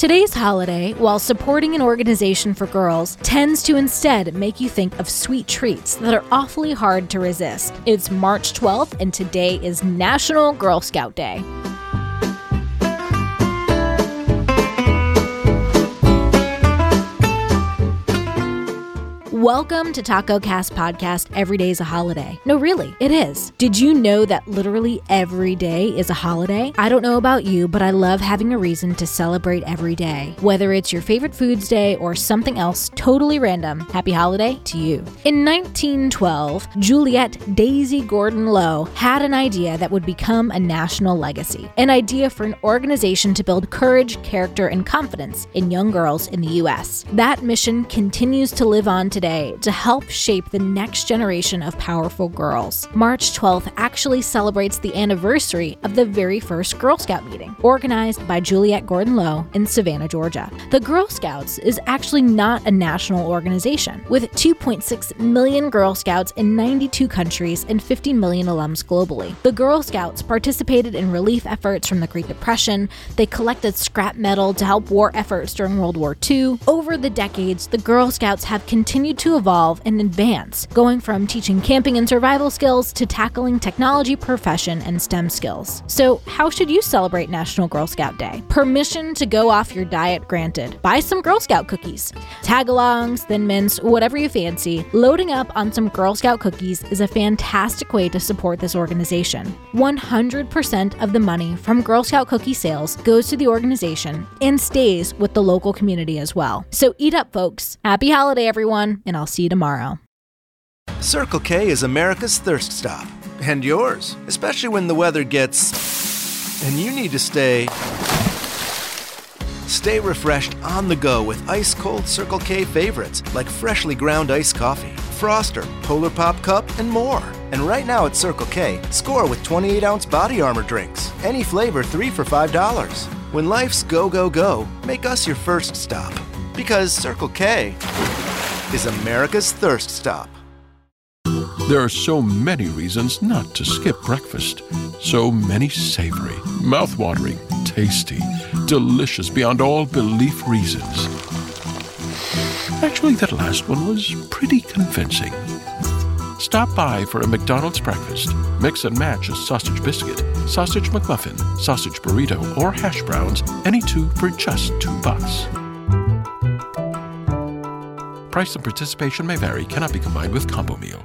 Today's holiday, while supporting an organization for girls, tends to instead make you think of sweet treats that are awfully hard to resist. It's March 12th, and today is National Girl Scout Day. Welcome to Taco Cast Podcast. Every day is a holiday. No, really, it is. Did you know that literally every day is a holiday? I don't know about you, but I love having a reason to celebrate every day. Whether it's your favorite foods day or something else totally random, happy holiday to you. In 1912, Juliette Daisy Gordon Low had an idea that would become a national legacy an idea for an organization to build courage, character, and confidence in young girls in the U.S. That mission continues to live on today to help shape the next generation of powerful girls. March 12th actually celebrates the anniversary of the very first Girl Scout meeting, organized by Juliette Gordon Low in Savannah, Georgia. The Girl Scouts is actually not a national organization, with 2.6 million Girl Scouts in 92 countries and 50 million alums globally. The Girl Scouts participated in relief efforts from the Great Depression, they collected scrap metal to help war efforts during World War II. Over the decades, the Girl Scouts have continued to evolve and advance, going from teaching camping and survival skills to tackling technology, profession, and STEM skills. So, how should you celebrate National Girl Scout Day? Permission to go off your diet granted. Buy some Girl Scout cookies. Tagalongs, thin mints, whatever you fancy. Loading up on some Girl Scout cookies is a fantastic way to support this organization. 100% of the money from Girl Scout cookie sales goes to the organization and stays with the local community as well. So eat up, folks. Happy holiday, everyone and I'll see you tomorrow. Circle K is America's thirst stop. And yours, especially when the weather gets. and you need to stay. Stay refreshed on the go with ice cold Circle K favorites like freshly ground iced coffee, Froster, Polar Pop Cup, and more. And right now at Circle K, score with 28 ounce body armor drinks. Any flavor, three for $5. When life's go, go, go, make us your first stop. Because Circle K is America's thirst stop. There are so many reasons not to skip breakfast. So many savory, mouth-watering, tasty, delicious beyond all belief reasons. Actually, that last one was pretty convincing. Stop by for a McDonald's breakfast. Mix and match a sausage biscuit, sausage McMuffin, sausage burrito, or hash browns, any two for just two bucks. Price and participation may vary, cannot be combined with combo meal.